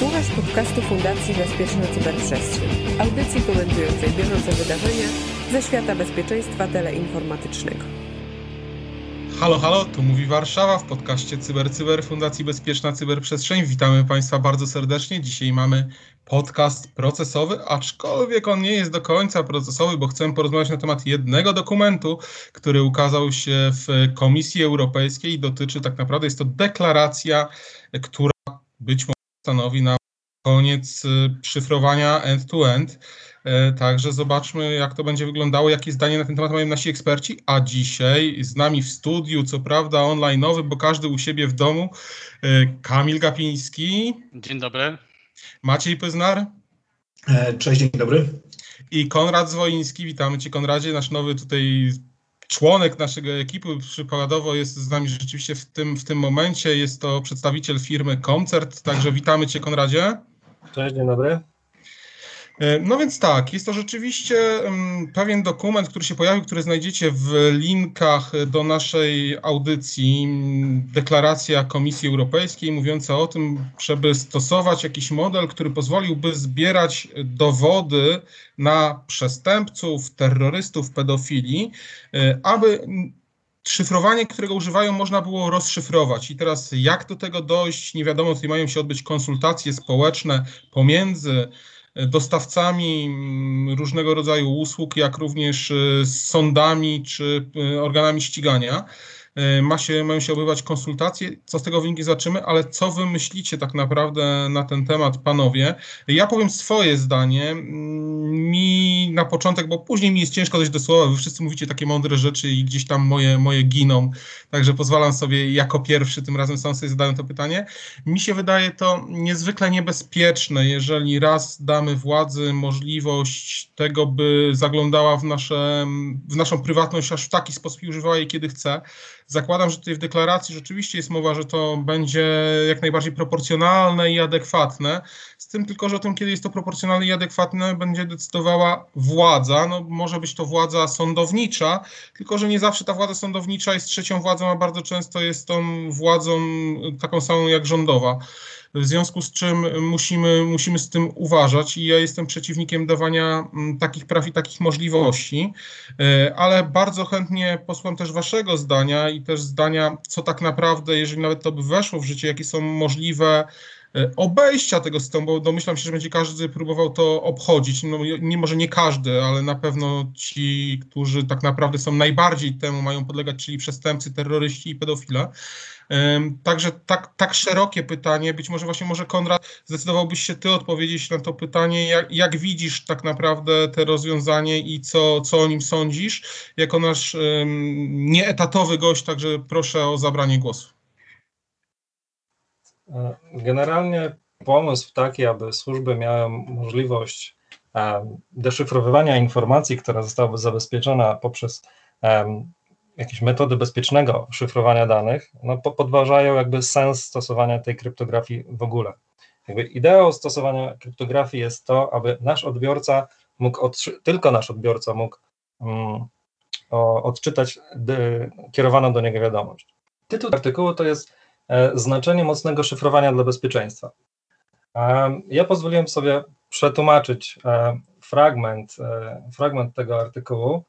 Słuchasz podcastu Fundacji Bezpieczna Cyberprzestrzeń, audycji komentującej bieżące wydarzenia ze świata bezpieczeństwa teleinformatycznego. Halo, halo, tu mówi Warszawa w podcaście CyberCyber Cyber Fundacji Bezpieczna Cyberprzestrzeń. Witamy Państwa bardzo serdecznie. Dzisiaj mamy podcast procesowy, aczkolwiek on nie jest do końca procesowy, bo chcemy porozmawiać na temat jednego dokumentu, który ukazał się w Komisji Europejskiej i dotyczy tak naprawdę, jest to deklaracja, która być może stanowi na koniec y, szyfrowania end-to-end. E, także zobaczmy, jak to będzie wyglądało, jakie zdanie na ten temat mają nasi eksperci. A dzisiaj z nami w studiu, co prawda online'owy, bo każdy u siebie w domu, e, Kamil Gapiński. Dzień dobry. Maciej Pyznar. E, cześć, dzień dobry. I Konrad Zwoiński. Witamy Cię, Konradzie, nasz nowy tutaj członek naszego ekipy przykładowo jest z nami rzeczywiście w tym, w tym momencie. Jest to przedstawiciel firmy Koncert, także witamy Cię Konradzie. Cześć, dzień dobry. E, no więc tak, jest to rzeczywiście pewien dokument, który się pojawił, który znajdziecie w linkach do naszej audycji, deklaracja Komisji Europejskiej mówiąca o tym, żeby stosować jakiś model, który pozwoliłby zbierać dowody na przestępców, terrorystów, pedofili, e, aby szyfrowanie, którego używają, można było rozszyfrować. I teraz jak do tego dojść, nie wiadomo, tutaj mają się odbyć konsultacje społeczne pomiędzy dostawcami mm, różnego rodzaju usług, jak również y, z sądami czy y, organami ścigania. E, ma się, mają się odbywać konsultacje, co z tego wyniknie zobaczymy, ale co wy myślicie tak naprawdę na ten temat, panowie? Ja powiem swoje zdanie. Mm, mi na początek, bo później mi jest ciężko dojść do słowa, wy wszyscy mówicie takie mądre rzeczy i gdzieś tam moje, moje giną, także pozwalam sobie jako pierwszy, tym razem sam sobie zadaję to pytanie. Mi się wydaje to niezwykle niebezpieczne, jeżeli raz damy władzy możliwość tego, by zaglądała w, nasze, w naszą prywatność aż w taki sposób i używała jej kiedy chce, Zakładam, że tutaj w deklaracji rzeczywiście jest mowa, że to będzie jak najbardziej proporcjonalne i adekwatne. Z tym tylko, że o tym, kiedy jest to proporcjonalne i adekwatne, będzie decydowała władza. No, może być to władza sądownicza, tylko że nie zawsze ta władza sądownicza jest trzecią władzą, a bardzo często jest tą władzą taką samą jak rządowa. W związku z czym musimy, musimy z tym uważać i ja jestem przeciwnikiem dawania mm, takich praw i takich możliwości, e, ale bardzo chętnie posłucham też Waszego zdania i też zdania, co tak naprawdę, jeżeli nawet to by weszło w życie, jakie są możliwe e, obejścia tego systemu, bo domyślam się, że będzie każdy próbował to obchodzić. No, nie może nie każdy, ale na pewno ci, którzy tak naprawdę są najbardziej temu mają podlegać, czyli przestępcy, terroryści i pedofile. Także tak, tak szerokie pytanie, być może właśnie może Konrad zdecydowałbyś się ty odpowiedzieć na to pytanie, jak, jak widzisz tak naprawdę te rozwiązanie i co, co o nim sądzisz, jako nasz nieetatowy gość, także proszę o zabranie głosu. E, generalnie pomysł taki, aby służby miały możliwość deszyfrowywania informacji, która zostałaby zabezpieczona poprzez jakieś metody bezpiecznego szyfrowania danych, no, podważają jakby sens stosowania tej kryptografii w ogóle. Jakby ideą stosowania kryptografii jest to, aby nasz odbiorca mógł, tylko nasz odbiorca mógł um, odczytać dy, kierowaną do niego wiadomość. Tytuł artykułu to jest e, znaczenie mocnego szyfrowania dla bezpieczeństwa. E, ja pozwoliłem sobie przetłumaczyć e, fragment, e, fragment tego artykułu,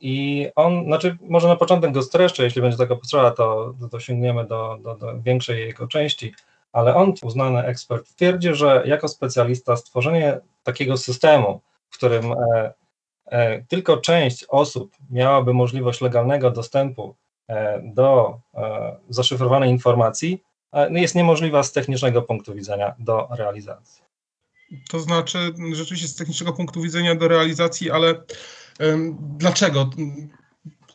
I on, znaczy, może na początek go streszczę, jeśli będzie taka potrzeba, to, to sięgniemy do, do, do większej jego części, ale on, uznany ekspert, twierdzi, że jako specjalista stworzenie takiego systemu, w którym e, e, tylko część osób miałaby możliwość legalnego dostępu e, do e, zaszyfrowanej informacji, e, jest niemożliwa z technicznego punktu widzenia do realizacji. To znaczy, rzeczywiście z technicznego punktu widzenia do realizacji, ale Dlaczego?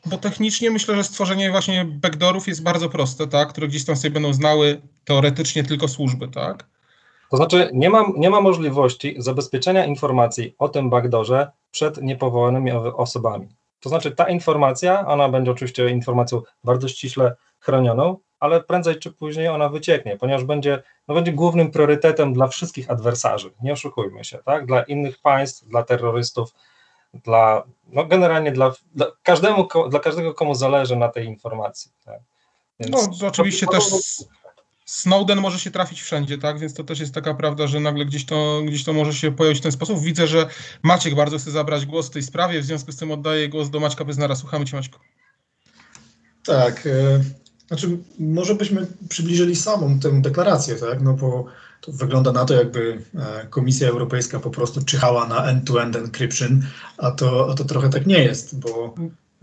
Bo technicznie myślę, że stworzenie właśnie backdoorów jest bardzo proste, tak? które gdzieś tam sobie będą znały teoretycznie tylko służby, tak? To znaczy nie ma, nie ma możliwości zabezpieczenia informacji o tym backdoorze przed niepowołanymi osobami. To znaczy ta informacja, ona będzie oczywiście informacją bardzo ściśle chronioną, ale prędzej czy później ona wycieknie, ponieważ będzie, no będzie głównym priorytetem dla wszystkich adwersarzy. Nie oszukujmy się, tak? Dla innych państw, dla terrorystów, dla, no generalnie dla, dla, każdemu, dla każdego, komu zależy na tej informacji. Tak? Więc no, to oczywiście też Snowden może się trafić wszędzie, tak? Więc to też jest taka prawda, że nagle gdzieś to, gdzieś to może się pojawić w ten sposób. Widzę, że Maciek bardzo chce zabrać głos w tej sprawie, w związku z tym oddaję głos do Maćka Beznara. Słuchamy Cię, Maćku. Tak. E, znaczy, może byśmy przybliżyli samą tę deklarację, tak? No bo to wygląda na to, jakby e, Komisja Europejska po prostu czyhała na end-to-end encryption, a to, a to trochę tak nie jest, bo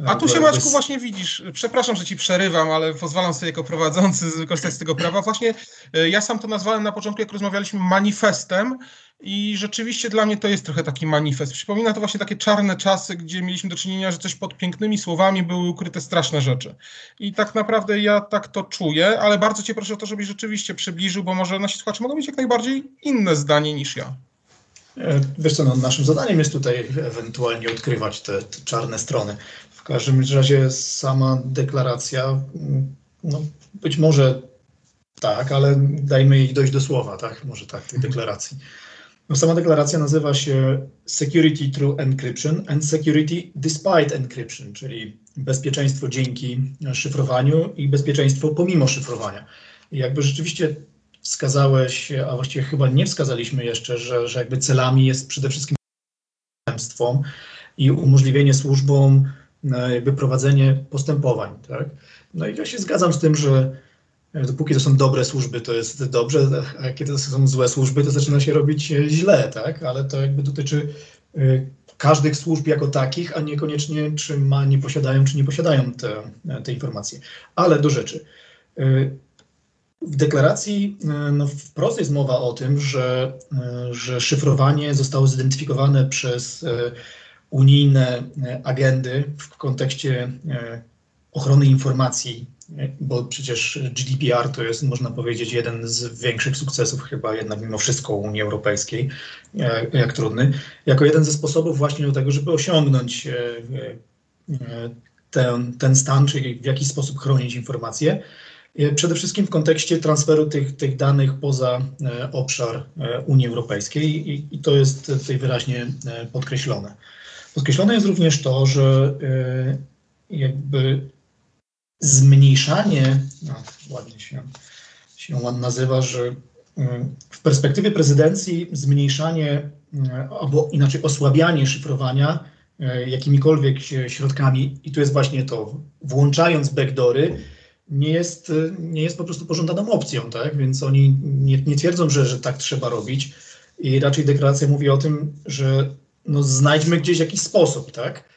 a tu się Maćku właśnie widzisz, przepraszam, że ci przerywam, ale pozwalam sobie jako prowadzący skorzystać z tego prawa. Właśnie e, ja sam to nazwałem na początku, jak rozmawialiśmy, manifestem i rzeczywiście dla mnie to jest trochę taki manifest. Przypomina to właśnie takie czarne czasy, gdzie mieliśmy do czynienia, że coś pod pięknymi słowami były ukryte straszne rzeczy. I tak naprawdę ja tak to czuję, ale bardzo cię proszę o to, żebyś rzeczywiście przybliżył, bo może nasi słuchacze mogą mieć jak najbardziej inne zdanie niż ja. E, wiesz co, no, naszym zadaniem jest tutaj ewentualnie odkrywać te, te czarne strony każdym razie sama deklaracja, no być może tak, ale dajmy jej dojść do słowa, tak? Może tak, tej deklaracji. No, sama deklaracja nazywa się Security Through Encryption and Security Despite Encryption, czyli bezpieczeństwo dzięki szyfrowaniu i bezpieczeństwo pomimo szyfrowania. I jakby rzeczywiście wskazałeś, a właściwie chyba nie wskazaliśmy jeszcze, że, że jakby celami jest przede wszystkim przestępstwo i umożliwienie służbom jakby prowadzenie postępowań. Tak? No i ja się zgadzam z tym, że dopóki to są dobre służby, to jest dobrze, a kiedy to są złe służby, to zaczyna się robić źle, tak? Ale to jakby dotyczy każdych służb jako takich, a niekoniecznie czy ma, nie posiadają, czy nie posiadają te, te informacje. Ale do rzeczy. W deklaracji no, wprost jest mowa o tym, że, że szyfrowanie zostało zidentyfikowane przez unijne e, agendy w kontekście e, ochrony informacji, e, bo przecież GDPR to jest, można powiedzieć, jeden z większych sukcesów chyba jednak mimo wszystko Unii Europejskiej, jak trudny, jako jeden ze sposobów właśnie do tego, żeby osiągnąć ten, ten stan, czyli w jaki sposób chronić informacje. Przede wszystkim w kontekście transferu tych, tych danych poza obszar Unii Europejskiej i, i to jest tutaj wyraźnie podkreślone. Podkreślone jest również to, że y, jakby zmniejszanie, no, ładnie się, się nazywa, że y, w perspektywie prezydencji zmniejszanie y, albo inaczej osłabianie szyfrowania jakimikolwiek środkami, i tu jest właśnie to, włączając backdory, nie jest, nie jest po prostu pożądaną opcją, tak? Więc oni nie, nie twierdzą, że, że tak trzeba robić. I raczej deklaracja mówi o tym, że no znajdźmy gdzieś jakiś sposób, tak?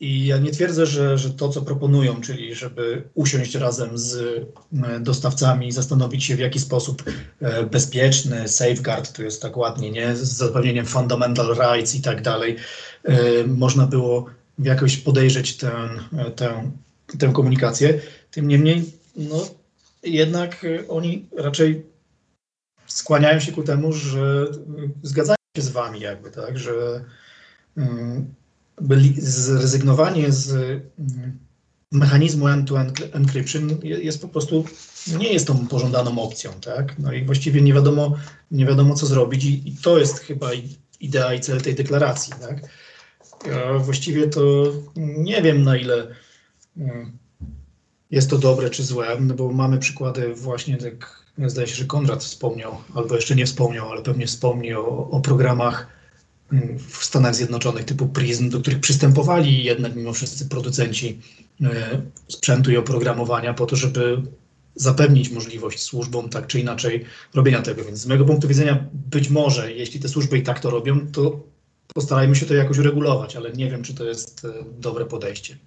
I ja nie twierdzę, że, że to, co proponują, czyli żeby usiąść razem z e, dostawcami i zastanowić się, w jaki sposób e, bezpieczny, safeguard, to jest tak ładnie, nie? Z zapewnieniem fundamental rights i tak dalej, e, można było jakoś podejrzeć tę, tę, tę komunikację. Tym niemniej, no, jednak oni raczej skłaniają się ku temu, że zgadzają z wami jakby, tak, że mm, byli, zrezygnowanie z mm, mechanizmu end-to-end encryption jest po prostu, nie jest tą pożądaną opcją, tak, no i właściwie nie wiadomo, nie wiadomo co zrobić i, i to jest chyba idea i cel tej deklaracji, tak. Ja właściwie to nie wiem na ile mm, jest to dobre czy złe, no bo mamy przykłady właśnie tak Zdaje się, że Konrad wspomniał, albo jeszcze nie wspomniał, ale pewnie wspomni o, o programach mm, w Stanach Zjednoczonych typu PRISM, do których przystępowali jednak mimo wszyscy producenci e, sprzętu i oprogramowania po to, żeby zapewnić możliwość służbom tak czy inaczej robienia tego. Więc z mojego punktu widzenia być może, jeśli te służby i tak to robią, to postarajmy się to jakoś uregulować, ale nie wiem, czy to jest e, dobre podejście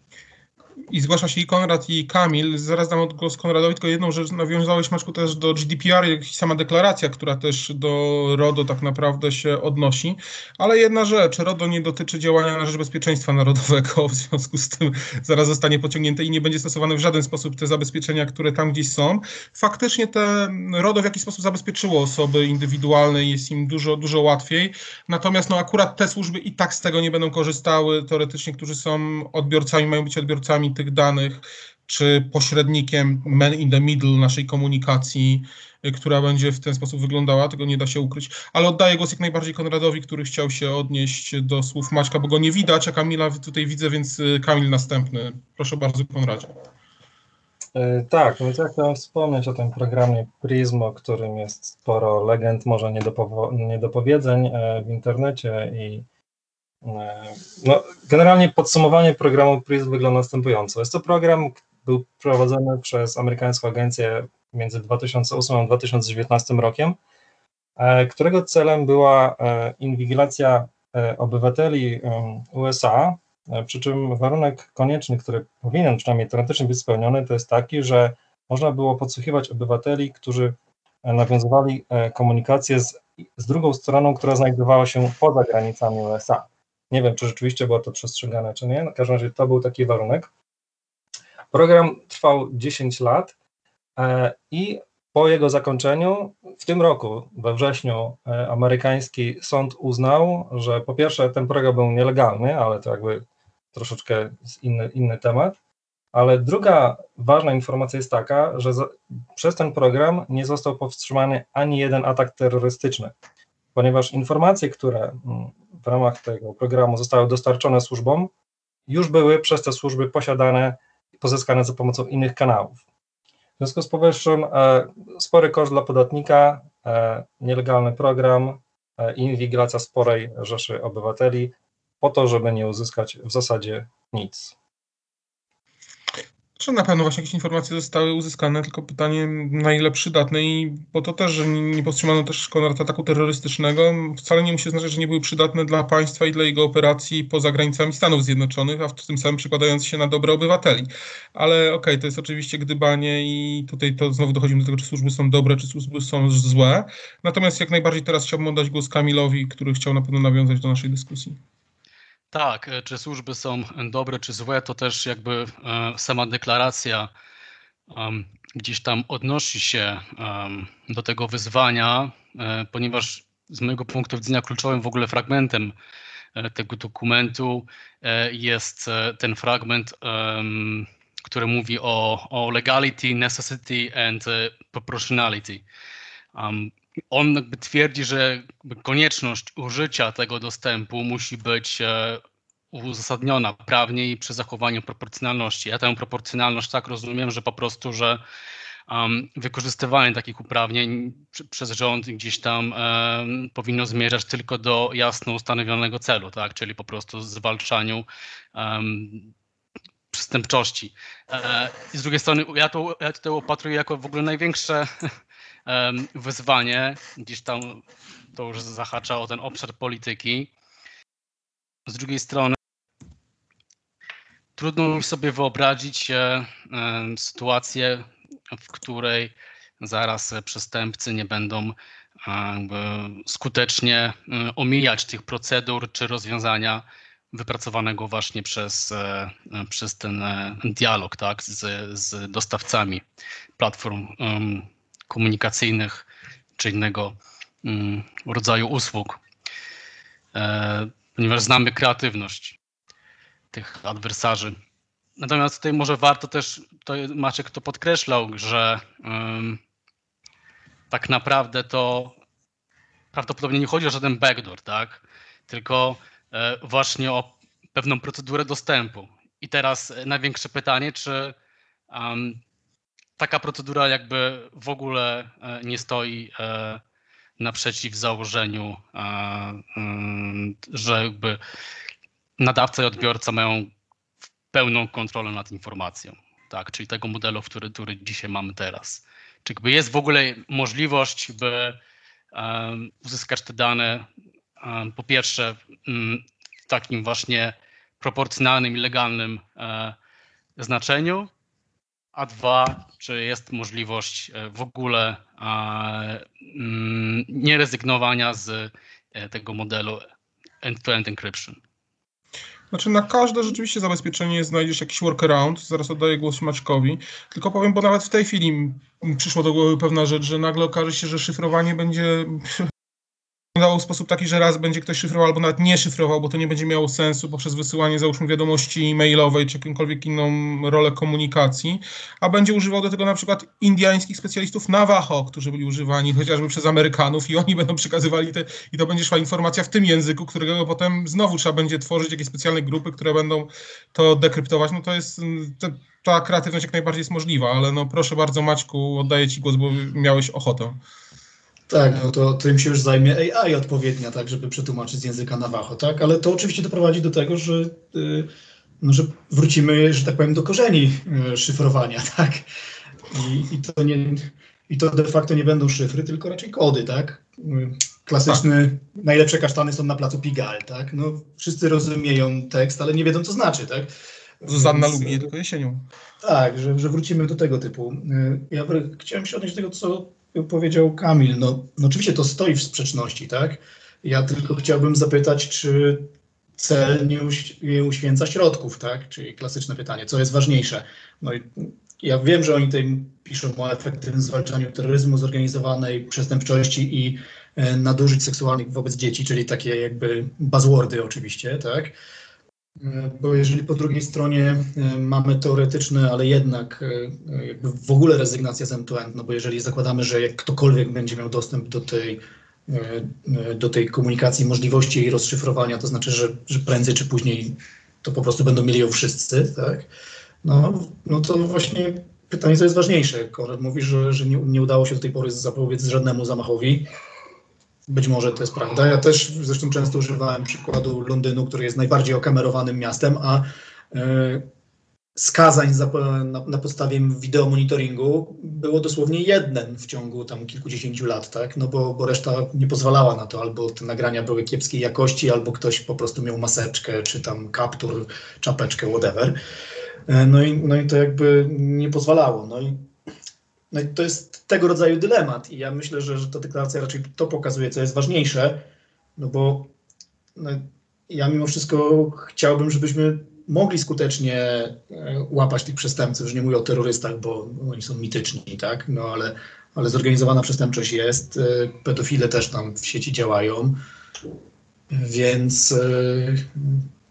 i zgłasza się i Konrad, i Kamil. Zaraz dam głos Konradowi, tylko jedną rzecz nawiązałeś, Maczku, też do GDPR, jak sama deklaracja, która też do RODO tak naprawdę się odnosi. Ale jedna rzecz, RODO nie dotyczy działania na rzecz bezpieczeństwa narodowego, w związku z tym zaraz zostanie pociągnięte i nie będzie stosowane w żaden sposób te zabezpieczenia, które tam gdzieś są. Faktycznie te RODO w jakiś sposób zabezpieczyło osoby indywidualne i jest im dużo, dużo łatwiej. Natomiast no akurat te służby i tak z tego nie będą korzystały, teoretycznie, którzy są odbiorcami, mają być odbiorcami tych danych, czy pośrednikiem man in the middle naszej komunikacji, y, która będzie w ten sposób wyglądała, tego nie da się ukryć. Ale oddaję głos jak najbardziej Konradowi, który chciał się odnieść do słów Maćka, bo go nie widać, a Kamila tutaj widzę, więc y, Kamil następny. Proszę bardzo, Konradzie. E, tak, więc ja chciałem wspomnieć o tym programie Prism, o którym jest sporo legend, może niedopowiedzeń e, w internecie i no, generalnie podsumowanie programu Prism wygląda następująco. Jest to program, był prowadzony przez amerykańską agencję między 2008 a 2019 rokiem, którego celem była inwigilacja obywateli USA E, przy czym warunek konieczny, który powinien przynajmniej teoretycznie być spełniony, to jest taki, że można było podsłuchiwać obywateli, którzy e, nawiązywali e, komunikację z, z drugą stroną, która znajdowała się poza granicami USA. Nie wiem, czy rzeczywiście było to przestrzegane, czy nie. W każdym razie to był taki warunek. Program trwał 10 lat i po jego zakończeniu w tym roku, we wrześniu, amerykański sąd uznał, że po pierwsze ten program był nielegalny, ale to jakby troszeczkę inny, inny temat. Ale druga ważna informacja jest taka, że za, przez ten program nie został powstrzymany ani jeden atak terrorystyczny, ponieważ informacje, które mm, w ramach tego programu zostały dostarczone służbom, już były przez te służby posiadane i pozyskane za pomocą innych kanałów. W związku z powyższym e, spory koszt dla podatnika, e, nielegalny program e, inwigilacja sporej rzeszy obywateli po to, żeby nie uzyskać w zasadzie nic. Czy na pewno właśnie jakieś informacje zostały uzyskane, tylko pytanie na ile przydatne i bo to też, że nie powstrzymano też kontrataku terrorystycznego, wcale nie musi znaczyć, że nie były przydatne dla państwa i dla jego operacji poza granicami Stanów Zjednoczonych, a w tym samym przekładając się na dobre obywateli. Ale okej, okay, to jest oczywiście gdybanie i tutaj to znowu dochodzimy do tego, czy służby są dobre, czy służby są złe. Natomiast jak najbardziej teraz chciałbym oddać głos Kamilowi, który chciał na pewno nawiązać do naszej dyskusji. Tak, e, czy służby są dobre czy złe, to też jakby e, sama deklaracja gdzieś tam odnosi się do tego wyzwania, e, ponieważ z mojego punktu widzenia kluczowym w ogóle fragmentem tego dokumentu jest ten fragment, który mówi o, o legality, necessity and proportionality on twierdzi, że konieczność użycia tego dostępu musi być e, uzasadniona prawnie i przy zachowaniu proporcjonalności. Ja tę proporcjonalność tak rozumiem, że po prostu, że um, wykorzystywanie takich uprawnień przez rząd gdzieś tam um, powinno zmierzać tylko do jasno ustanowionego celu, tak? czyli po prostu zwalczaniu um, przestępczości. E, z drugiej strony ja to, ja to opatruję jako w ogóle największe wyzwanie, gdzieś tam to już zahacza o ten obszar polityki. Z drugiej strony trudno mi sobie wyobrazić sytuację, w której zaraz przestępcy nie będą skutecznie omijać tych procedur czy rozwiązania wypracowanego właśnie przez, e, przez ten e, dialog tak, z, z dostawcami platform komunikacyjnych czy innego mm, rodzaju usług, e, ponieważ znamy kreatywność tych adwersarzy. Natomiast tutaj może warto też, to Maciek to podkreślał, że tak naprawdę to prawdopodobnie nie chodzi o żaden backdoor, tak? Tylko e, właśnie o pewną procedurę dostępu. I teraz największe pytanie, czy um, taka procedura jakby w ogóle e, nie stoi e, naprzeciw założeniu, e, że jakby nadawca i odbiorca mają pełną kontrolę nad informacją, tak, czyli tego modelu, który, który dzisiaj mamy teraz. Czy jakby jest w ogóle możliwość, by uzyskać te dane po pierwsze mm, w takim właśnie proporcjonalnym i legalnym znaczeniu, a dwa, czy jest możliwość e, w ogóle mm, nierezygnowania z e, tego modelu end-to-end encryption? Znaczy na każde rzeczywiście zabezpieczenie znajdziesz jakiś workaround, zaraz oddaję głos Maćkowi, tylko powiem, bo nawet w tej chwili przyszło do głowy pewna rzecz, że nagle okaże się, że szyfrowanie będzie wyglądało w sposób taki, że raz będzie ktoś szyfrował albo nawet nie szyfrował, bo to nie będzie miało sensu poprzez wysyłanie załóżmy wiadomości mailowej czy jakąkolwiek inną rolę komunikacji, a będzie używał do tego na przykład indiańskich specjalistów Navajo, którzy byli używani chociażby przez Amerykanów i oni będą przekazywali te, i to będzie szła informacja w tym języku, którego potem znowu trzeba będzie tworzyć jakieś specjalne grupy, które będą to dekryptować. No to jest, ta kreatywność jak najbardziej jest możliwa, ale no proszę bardzo Maćku, oddaję Ci głos, bo miałeś ochotę. Tak, no to tym się już zajmie AI odpowiednia, tak, żeby przetłumaczyć z języka Navajo, tak, ale to oczywiście doprowadzi do tego, że, y, no, że wrócimy, że tak powiem, do korzeni y, szyfrowania, tak, i, i, to nie, i to de facto nie będą szyfry, tylko raczej kody, tak, y, klasyczny, tak. najlepsze kasztany są na placu Pigalle, tak, no wszyscy rozumieją tekst, ale nie wiedzą, co znaczy, tak. Zuzanna Więc, lubi je tylko jesienią. Tak, że, że wrócimy do tego typu. Ja chciałem się odnieść do tego, co powiedział Kamil, no, no oczywiście to stoi w sprzeczności, tak? Ja tylko chciałbym zapytać, czy cel nie, uś nie uświęca środków, tak? Czyli klasyczne pytanie, co jest ważniejsze? No i ja wiem, że oni tutaj piszą o efektywnym zwalczaniu terroryzmu, zorganizowanej przestępczości i e, nadużyć seksualnych wobec dzieci, czyli takie jakby buzzwordy oczywiście, tak? Bo jeżeli po drugiej stronie e, mamy teoretyczne, ale jednak e, w ogóle rezygnację z end-to-end, no bo jeżeli zakładamy, że jak ktokolwiek będzie miał dostęp do tej, e, do tej komunikacji, możliwości jej rozszyfrowania, to znaczy, że, że prędzej czy później to po prostu będą mieli ją wszyscy, tak? No, no to właśnie pytanie, co jest ważniejsze. Konrad mówi, że, że nie, nie udało się do tej pory zapobiec żadnemu zamachowi. Być może to jest prawda. Ja też zresztą często używałem przykładu Londynu, który jest najbardziej okamerowanym miastem, a y, skazań za, na, na, podstawie wideomonitoringu było dosłownie jeden w ciągu tam kilkudziesięciu lat, tak? No bo, bo reszta nie pozwalała na to, albo te nagrania były kiepskiej jakości, albo ktoś po prostu miał maseczkę, czy tam kaptur, czapeczkę, whatever. E, no i, no i to jakby nie pozwalało. No i no i to jest tego rodzaju dylemat. I ja myślę, że, że ta deklaracja raczej to pokazuje, co jest ważniejsze, no bo no, ja mimo wszystko chciałbym, żebyśmy mogli skutecznie e, łapać tych przestępców, że nie mówię o terrorystach, bo oni są mityczni, tak, no ale, ale zorganizowana przestępczość jest, e, pedofile też tam w sieci działają, więc e,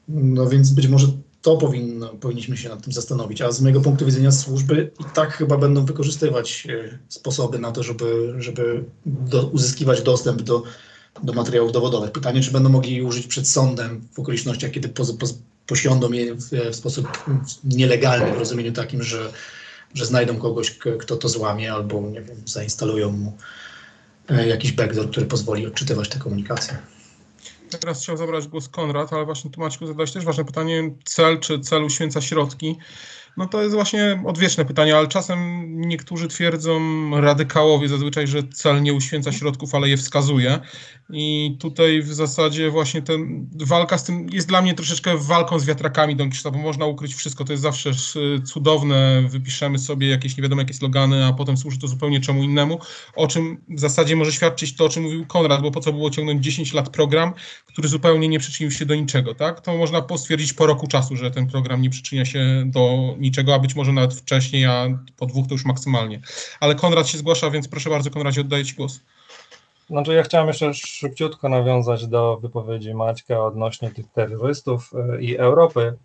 no więc być może to powinno, powinniśmy się nad tym zastanowić. A z mojego punktu widzenia służby i tak chyba będą wykorzystywać e, sposoby na to, żeby, żeby do, uzyskiwać dostęp do, do materiałów dowodowych. Pytanie, czy będą mogli użyć przed sądem w okolicznościach, kiedy po, po, posiądą je w, w, sposób nielegalny, w rozumieniu takim, że, że znajdą kogoś, kto to złamie, albo nie wiem, zainstalują mu e, jakiś backdoor, który pozwoli odczytywać te komunikacje. Teraz chciał zabrać głos Konrad, ale właśnie tu Maćku zadałeś też ważne pytanie, cel czy cel uświęca środki. No to jest właśnie odwieczne pytanie, ale czasem niektórzy twierdzą, radykałowie zazwyczaj, że cel nie uświęca środków, ale je wskazuje. I tutaj w zasadzie właśnie ten walka z tym jest dla mnie troszeczkę walką z wiatrakami Don Quixota, bo można ukryć wszystko, to jest zawsze cudowne, wypiszemy sobie jakieś nie wiadomo jakie slogany, a potem służy to zupełnie czemu innemu, o czym w zasadzie może świadczyć to, o czym mówił Konrad, bo po co było ciągnąć 10 lat program, który zupełnie nie przyczynił się do niczego, tak? To można stwierdzić po roku czasu, że ten program nie przyczynia się do niczego, a być może nawet wcześniej, a po dwóch to już maksymalnie. Ale Konrad się zgłasza, więc proszę bardzo Konradzie, oddaję Ci głos. Znaczy ja chciałem jeszcze szybciutko nawiązać do wypowiedzi Maćka odnośnie tych terrorystów e, i Europy,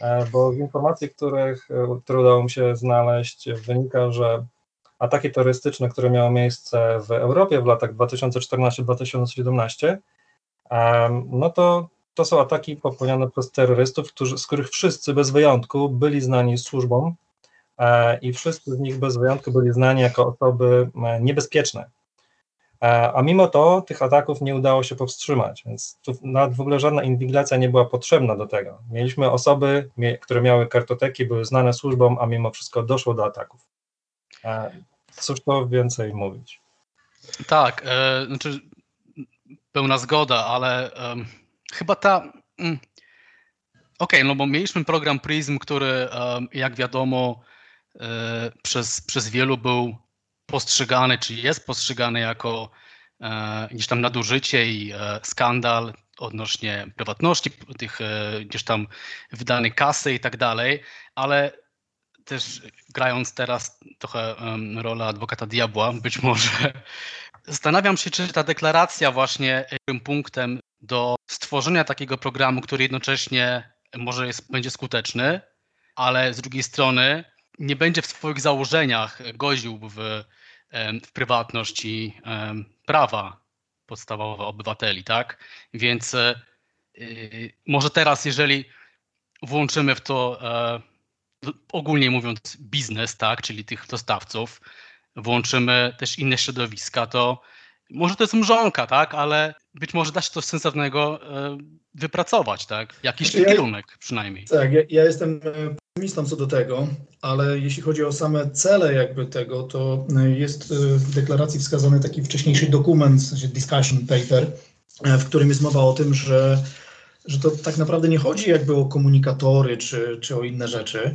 e, bo z informacji, których, e, które udało mi się znaleźć, wynika, że ataki terrorystyczne, które miały miejsce w Europie w latach 2014-2017, no to to są ataki popełniane przez terrorystów, którzy, z których wszyscy bez wyjątku byli znani służbom i wszyscy z nich bez wyjątku byli znani jako osoby niebezpieczne a mimo to tych ataków nie udało się powstrzymać, więc tu nawet w ogóle żadna inwigilacja nie była potrzebna do tego. Mieliśmy osoby, które miały kartoteki, były znane służbom, a mimo wszystko doszło do ataków. E, cóż to więcej mówić? Tak, e, znaczy pełna zgoda, ale e, chyba ta. Mm, Okej, okay, no bo mieliśmy program Prism, który, jak wiadomo, e, przez, przez wielu był postrzegany, czy jest postrzegany jako e, gdzieś tam nadużycie i e, skandal odnośnie prywatności, tych e, gdzieś tam wydanych kasy i tak dalej, ale też grając teraz trochę rolę adwokata diabła, być może zastanawiam się, czy ta deklaracja właśnie tym punktem do stworzenia takiego programu, który jednocześnie może jest, będzie skuteczny, ale z drugiej strony nie będzie w swoich założeniach godził w, w prywatność i prawa podstawowe obywateli, tak? Więc yy, może teraz, jeżeli włączymy w to yy, ogólnie mówiąc biznes, tak, czyli tych dostawców, włączymy też inne środowiska, to może to jest mrzonka, tak, ale być może da się coś sensownego e, wypracować, tak? Jakiś znaczy, kierunek ja, przynajmniej. Tak, ja, ja jestem e, optymistą co do tego, ale jeśli chodzi o same cele jakby tego, to e, jest w deklaracji wskazany taki wcześniejszy dokument, discussion paper, w którym jest mowa o tym, że, że to tak naprawdę nie chodzi jakby o komunikatory czy, czy o inne rzeczy,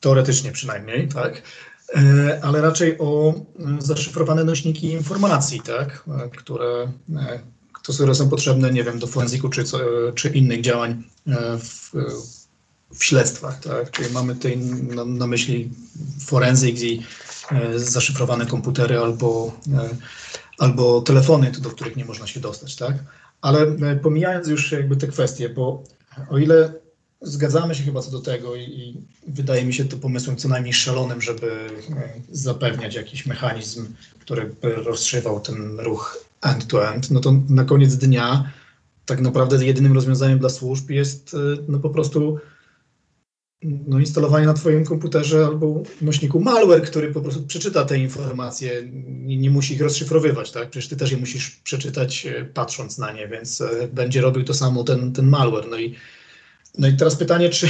teoretycznie przynajmniej, tak? ale raczej o zaszyfrowane nośniki informacji, tak? które które są potrzebne, nie wiem, do forenzyku czy, czy innych działań e, w, w śledztwach, tak? Czyli mamy tutaj na, na myśli forenzyk i e, zaszyfrowane komputery albo, e, albo telefony, do których nie można się dostać, tak? Ale e, pomijając już jakby te kwestie, bo o ile zgadzamy się chyba co do tego i, i wydaje mi się to pomysłem co najmniej szalonym, żeby e, zapewniać jakiś mechanizm, który by rozszywał ten ruch end-to-end, no to na koniec dnia tak naprawdę jedynym rozwiązaniem dla służb jest y, no po prostu no, instalowanie na Twoim komputerze albo nośniku malware, który po prostu przeczyta te informacje, nie, nie musi ich rozszyfrowywać, tak? Przecież Ty też je musisz przeczytać y, patrząc na nie, więc y, będzie robił to samo ten, ten malware. No i, no i teraz pytanie, czy,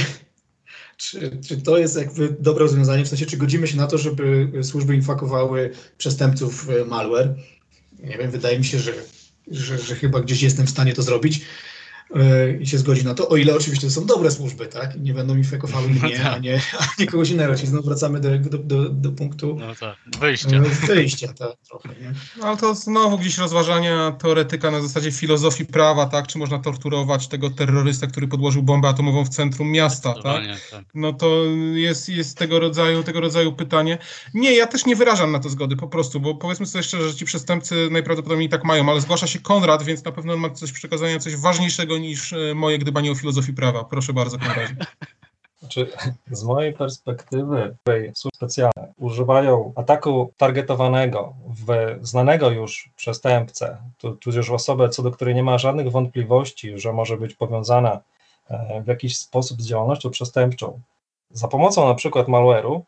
czy, czy to jest jakby dobre rozwiązanie, w sensie czy godzimy się na to, żeby służby infakowały przestępców malware, nie wiem, wydaje mi się, że, że, że chyba gdzieś jestem w stanie to zrobić i się zgodzi na to, o ile oczywiście to są dobre służby, tak? I nie będą mi fekowały mnie, no tak. a, nie, a nie kogoś innego. Czyli znowu wracamy do, do, do, do punktu no tak. wyjścia. Wyjścia, tak, trochę, nie? No, ale to znowu gdzieś rozważania teoretyka na zasadzie filozofii prawa, tak? Czy można torturować tego terrorysta, który podłożył bombę atomową w centrum miasta, tak? tak? No to jest, jest tego rodzaju, tego rodzaju pytanie. Nie, ja też nie wyrażam na to zgody po prostu, bo powiedzmy sobie szczerze, że ci przestępcy najprawdopodobniej tak mają, ale zgłasza się Konrad, więc na pewno on ma coś przekazania, coś ważniejszego niż e, moje gdybanie o filozofii prawa. Proszę bardzo, Konradzie. Znaczy, z mojej perspektywy, służby specjalne używają ataku targetowanego w znanego już przestępcę, tudzież osobę, co do której nie ma żadnych wątpliwości, że może być powiązana e, w jakiś sposób z działalnością przestępczą, za pomocą na przykład malware'u,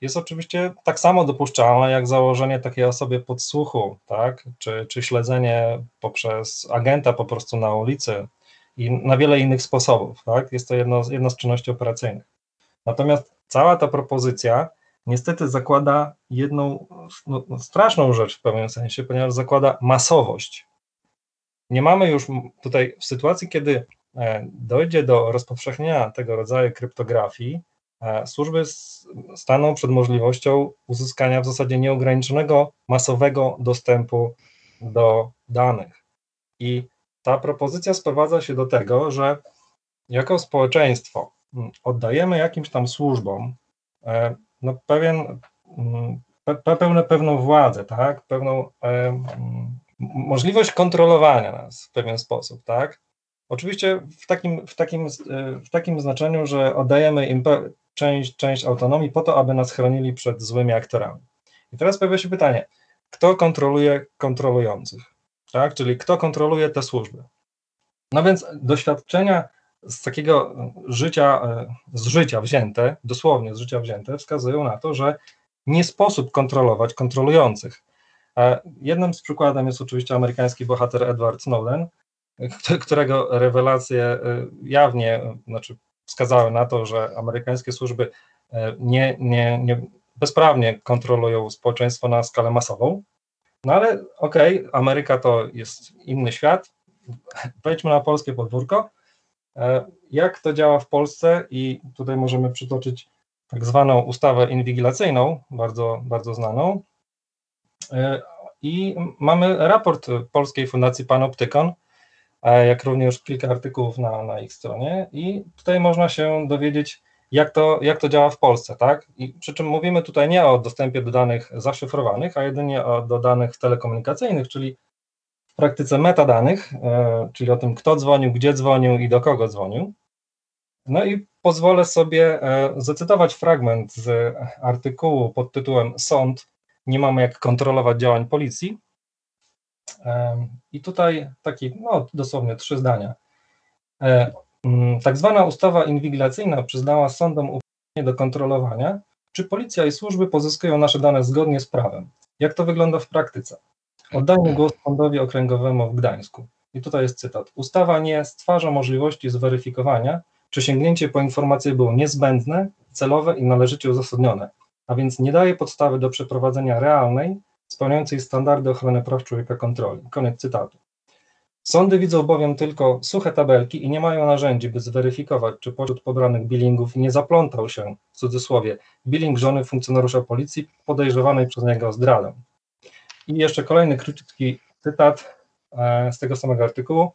jest oczywiście tak samo dopuszczalne jak założenie takiej osobie podsłuchu, tak? czy, czy śledzenie poprzez agenta po prostu na ulicy, i na wiele innych sposobów. Tak? Jest to jedno, jedno z czynności operacyjnych. Natomiast cała ta propozycja niestety zakłada jedną no, no, straszną rzecz w pewnym sensie, ponieważ zakłada masowość. Nie mamy już tutaj w sytuacji, kiedy e, dojdzie do rozpowszechnienia tego rodzaju kryptografii, e, służby staną przed możliwością uzyskania w zasadzie nieograniczonego masowego dostępu do danych. I ta propozycja sprowadza się do tego, że jako społeczeństwo mm, oddajemy jakimś tam służbom e, no, pewien, mm, pe, pewną władzę, tak? pewną e, mm, możliwość kontrolowania nas w pewien sposób. Tak? Oczywiście w takim, w, takim, e, w takim znaczeniu, że oddajemy im część, część autonomii po to, aby nas chronili przed złymi aktorami. I teraz pojawia się pytanie, kto kontroluje kontrolujących? Tak? czyli kto kontroluje te służby. No więc doświadczenia z takiego życia, e, z życia wzięte, dosłownie z życia wzięte, wskazują na to, że nie sposób kontrolować kontrolujących. E, jednym z przykładem jest oczywiście amerykański bohater Edward Snowden, którego rewelacje e, jawnie znaczy wskazały na to, że amerykańskie służby nie, nie, nie bezprawnie kontrolują społeczeństwo na skalę masową. No ale okej, okay, Ameryka to jest inny świat. Wejdźmy na polskie podwórko. E, jak to działa w Polsce? I tutaj możemy przytoczyć tak zwaną ustawę inwigilacyjną, bardzo, bardzo znaną. E, I mamy raport Polskiej Fundacji Panoptykon, jak również kilka artykułów na, na ich stronie. I tutaj można się dowiedzieć, jak to, jak to działa w Polsce, tak? I przy czym mówimy tutaj nie o dostępie do danych zaszyfrowanych, a jedynie o, do danych telekomunikacyjnych, czyli w praktyce metadanych, e, czyli o tym, kto dzwonił, gdzie dzwonił i do kogo dzwonił. No i pozwolę sobie e, zacytować fragment z artykułu pod tytułem Sąd, nie mamy jak kontrolować działań policji. E, I tutaj taki, no dosłownie trzy zdania. Mm, tak zwana ustawa inwigilacyjna przyznała sądom uprawnienie do kontrolowania, czy policja i służby pozyskują nasze dane zgodnie z prawem. Jak to wygląda w praktyce? Oddajmy głos Sądowi Okręgowemu w Gdańsku. I tutaj jest cytat. Ustawa nie stwarza możliwości zweryfikowania, czy sięgnięcie po informacje było niezbędne, celowe i należycie uzasadnione, a więc nie daje podstawy do przeprowadzenia realnej, spełniającej standardy ochrony praw człowieka kontroli. Koniec cytatu. Sądy widzą bowiem tylko suche tabelki i nie mają narzędzi, by zweryfikować, czy pośród pobranych billingów nie zaplątał się, w cudzysłowie, billing żony funkcjonariusza policji podejrzewanej przez niego o zdradę. I jeszcze kolejny krótki cytat e, z tego samego artykułu.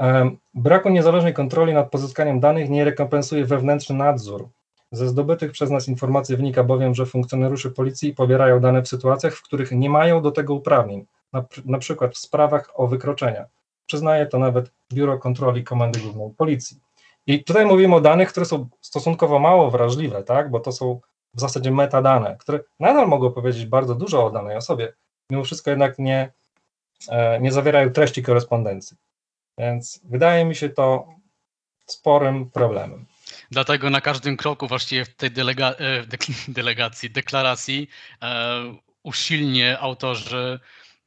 E, braku niezależnej kontroli nad pozyskaniem danych nie rekompensuje wewnętrzny nadzór. Ze zdobytych przez nas informacji wynika bowiem, że funkcjonariusze policji pobierają dane w sytuacjach, w których nie mają do tego uprawnień, na, na przykład w sprawach o wykroczenia. Przyznaje to nawet Biuro Kontroli Komendy Głównej Policji. I tutaj mówimy o danych, które są stosunkowo mało wrażliwe, tak? bo to są w zasadzie metadane, które nadal mogą powiedzieć bardzo dużo o danej osobie, mimo wszystko jednak nie, e, nie zawierają treści korespondencji. Więc wydaje mi się to sporym problemem. Dlatego na każdym kroku właściwie w tej delega e, delegacji, deklaracji e, usilnie autorzy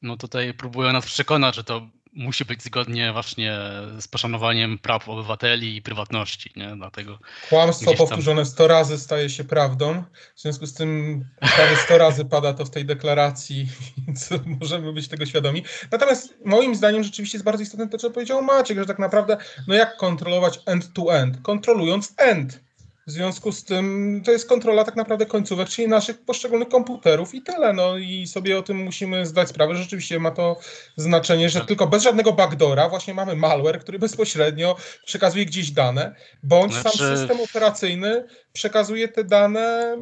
no tutaj próbują nas przekonać, że to musi być zgodnie właśnie z poszanowaniem praw obywateli i prywatności, nie? Dlatego Kłamstwo tam... powtórzone 100 razy staje się prawdą, w związku z tym prawie 100 razy pada to w tej deklaracji, więc możemy być tego świadomi. Natomiast moim zdaniem rzeczywiście jest bardzo istotne to, co powiedział Maciek, że tak naprawdę, no jak kontrolować end-to-end? Kontrolując end. W związku z tym to jest kontrola tak naprawdę końcówek, czyli naszych poszczególnych komputerów i tyle. No i sobie o tym musimy zdać sprawę. Rzeczywiście ma to znaczenie, że tak. tylko bez żadnego backdoora właśnie mamy malware, który bezpośrednio przekazuje gdzieś dane, bądź znaczy... sam system operacyjny przekazuje te dane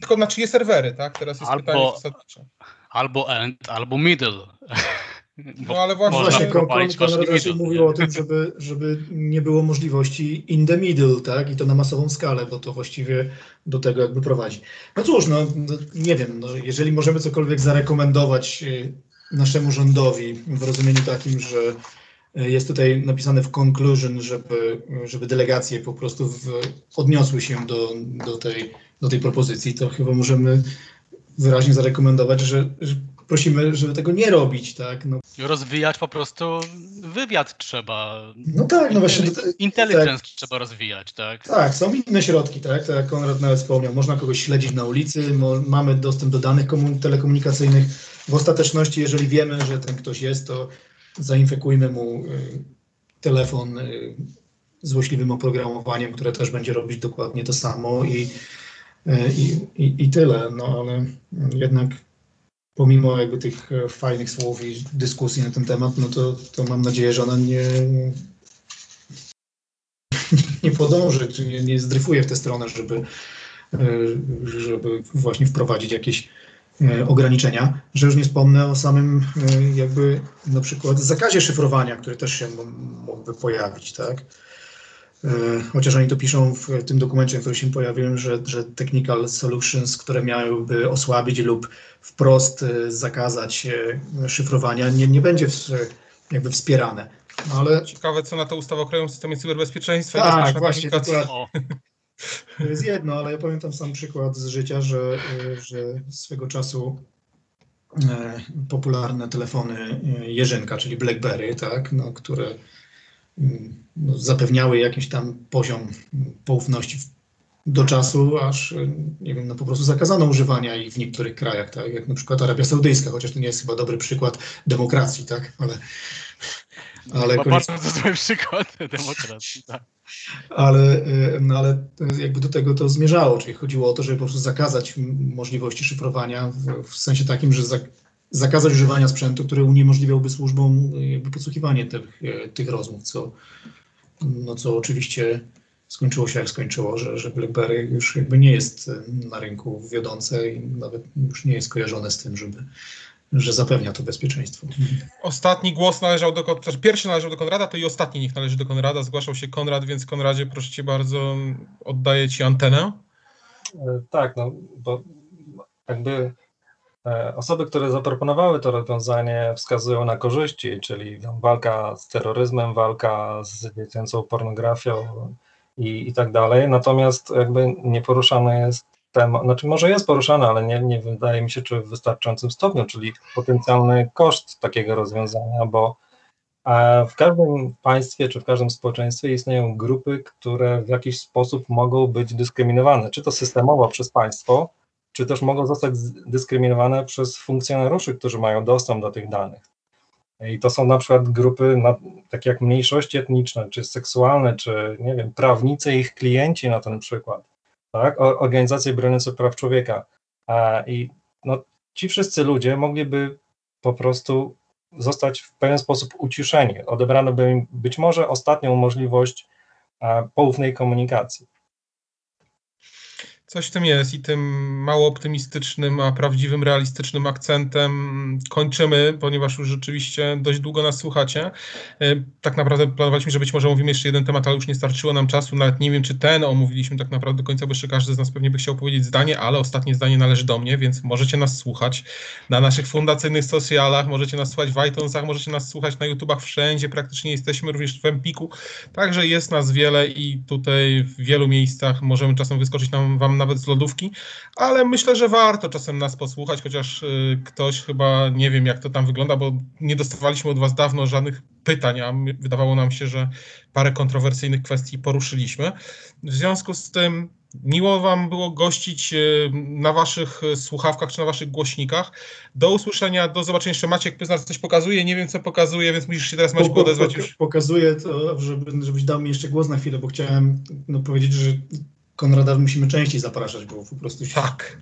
tylko na czyje serwery, tak? Teraz jest albo, pytanie zasadnicze. Albo end, albo middle. No ale właśnie, właśnie Konrad mówił o tym, żeby, żeby nie było możliwości in the middle, tak? I to na masową skalę, bo to właściwie do tego jakby prowadzi. No cóż, no, no nie wiem, no, jeżeli możemy cokolwiek zarekomendować y, naszemu rządowi w rozumieniu takim, że y, jest tutaj napisane w conclusion, żeby, żeby delegacje po prostu w, odniosły się do, do, tej, do tej propozycji, to chyba możemy wyraźnie zarekomendować, że, że prosimy, żeby tego nie robić, tak? No. Rozwijać po prostu wywiad trzeba. No tak, no właśnie. Intelligence tak. trzeba rozwijać, tak? Tak, są inne środki, tak? Tak jak Konrad nawet wspomniał, można kogoś śledzić na ulicy, mamy dostęp do danych telekomunikacyjnych. W ostateczności, jeżeli wiemy, że ten ktoś jest, to zainfekujmy mu y, telefon y, złośliwym oprogramowaniem, które też będzie robić dokładnie to samo i, y, i, i, i tyle. No ale jednak pomimo jakby tych e, fajnych słów i dyskusji na ten temat, no to, to mam nadzieję, że ona nie, nie podąży, czy nie, nie zdryfuje w tę stronę, żeby, e, żeby właśnie wprowadzić jakieś e, ograniczenia, że już nie wspomnę o samym jakby na przykład zakazie szyfrowania, który też się mógłby pojawić, tak? E, chociaż oni to piszą w tym dokumencie, który się pojawił, że, że technical solutions, które miałyby osłabić lub wprost e, zakazać e, szyfrowania, nie, nie będzie jakby wspierane. No ale... Ciekawe, co na to ustawa o krajowym systemie cyberbezpieczeństwa. Tak, właśnie. To jest jedno, ale ja pamiętam sam przykład z życia, że, że swego czasu popularne telefony Jerzynka, czyli BlackBerry, tak, no, które no, zapewniały jakiś tam poziom poufności do czasu, aż nie wiem, no po prostu zakazano używania ich w niektórych krajach, tak, jak na przykład Arabia Saudyjska, chociaż to nie jest chyba dobry przykład demokracji, tak, ale... ale no, koniec... Bardzo dobry przykład demokracji, tak. Ale, no, ale jakby do tego to zmierzało, czyli chodziło o to, żeby po prostu zakazać możliwości szyfrowania w, w sensie takim, że zakazać używania sprzętu, który uniemożliwiałby służbom jakby podsłuchiwanie tych, tych rozmów, co, no co oczywiście skończyło się jak skończyło, że, że BlackBerry już jakby nie jest na rynku wiodące i nawet już nie jest kojarzone z tym, żeby, że zapewnia to bezpieczeństwo. Ostatni głos należał do, znaczy pierwszy należał do Konrada, to i ostatni niech należy do Konrada. Zgłaszał się Konrad, więc Konradzie, proszę cię bardzo, oddaję ci antenę. Tak, no bo jakby E, osoby, które zaproponowały to rozwiązanie, wskazują na korzyści, czyli walka z terroryzmem, walka z dziecięcą pornografią i, i tak dalej. Natomiast jakby nie poruszany jest temat, znaczy może jest poruszany, ale nie, nie wydaje mi się, czy w wystarczającym stopniu, czyli potencjalny koszt takiego rozwiązania, bo e, w każdym państwie czy w każdym społeczeństwie istnieją grupy, które w jakiś sposób mogą być dyskryminowane, czy to systemowo przez państwo, czy też mogą zostać dyskryminowane przez funkcjonariuszy, którzy mają dostęp do tych danych. I to są na przykład grupy na, takie jak mniejszości etniczne, czy seksualne, czy nie wiem, prawnicy ich klienci na ten przykład, tak? Organizacje broniące praw człowieka. I no, ci wszyscy ludzie mogliby po prostu zostać w pewien sposób uciszeni. Odebrano by im być może ostatnią możliwość poufnej komunikacji. Coś w tym jest i tym mało optymistycznym, a prawdziwym, realistycznym akcentem kończymy, ponieważ już rzeczywiście dość długo nas słuchacie. E, tak naprawdę planowaliśmy, że być może omówimy jeszcze jeden temat, ale już nie starczyło nam czasu. Nawet nie wiem, czy ten omówiliśmy tak naprawdę do końca, bo jeszcze każdy z nas pewnie by chciał powiedzieć zdanie, ale ostatnie zdanie należy do mnie, więc możecie nas słuchać na naszych fundacyjnych socialach, możecie nas słuchać w iTunesach, możecie nas słuchać na YouTubach, wszędzie praktycznie jesteśmy, również w Empiku. Także jest nas wiele i tutaj w wielu miejscach możemy czasem wyskoczyć nam wam nawet z lodówki, ale myślę, że warto czasem nas posłuchać, chociaż y, ktoś chyba nie wiem, jak to tam wygląda, bo nie dostawaliśmy od Was dawno żadnych pytań, a wydawało nam się, że parę kontrowersyjnych kwestii poruszyliśmy. W związku z tym Miło Wam było gościć y, na Waszych słuchawkach czy na Waszych głośnikach. Do usłyszenia, do zobaczenia. Jeszcze Maciek Pyznar coś pokazuje, nie wiem co pokazuje, więc musisz się teraz Maciek odezwać już. Pokazuję to, żeby, żebyś dał mi jeszcze głos na chwilę, bo chciałem no, powiedzieć, że Konrada musimy częściej zapraszać, bo po prostu się, tak.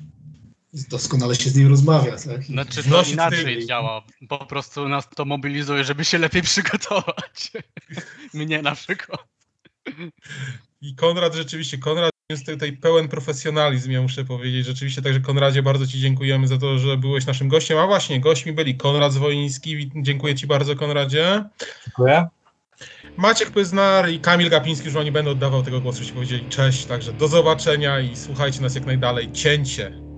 doskonale się z nim rozmawia. Tak? Znaczy to inaczej działa. Po prostu nas to mobilizuje, żeby się lepiej przygotować. Mnie na przykład. I Konrad rzeczywiście, Konrad jest tutaj pełen profesjonalizm, ja muszę powiedzieć. Rzeczywiście, także Konradzie bardzo Ci dziękujemy za to, że byłeś naszym gościem. A właśnie, gośćmi byli Konrad Zwoliński. Dziękuję Ci bardzo, Konradzie. Dziękuję. Maciek Pyznar i Kamil Gapiński, już oni będą oddawał tego głosu, jeśli powiedzieli cześć, także do zobaczenia i słuchajcie nas jak najdalej. Cięcie.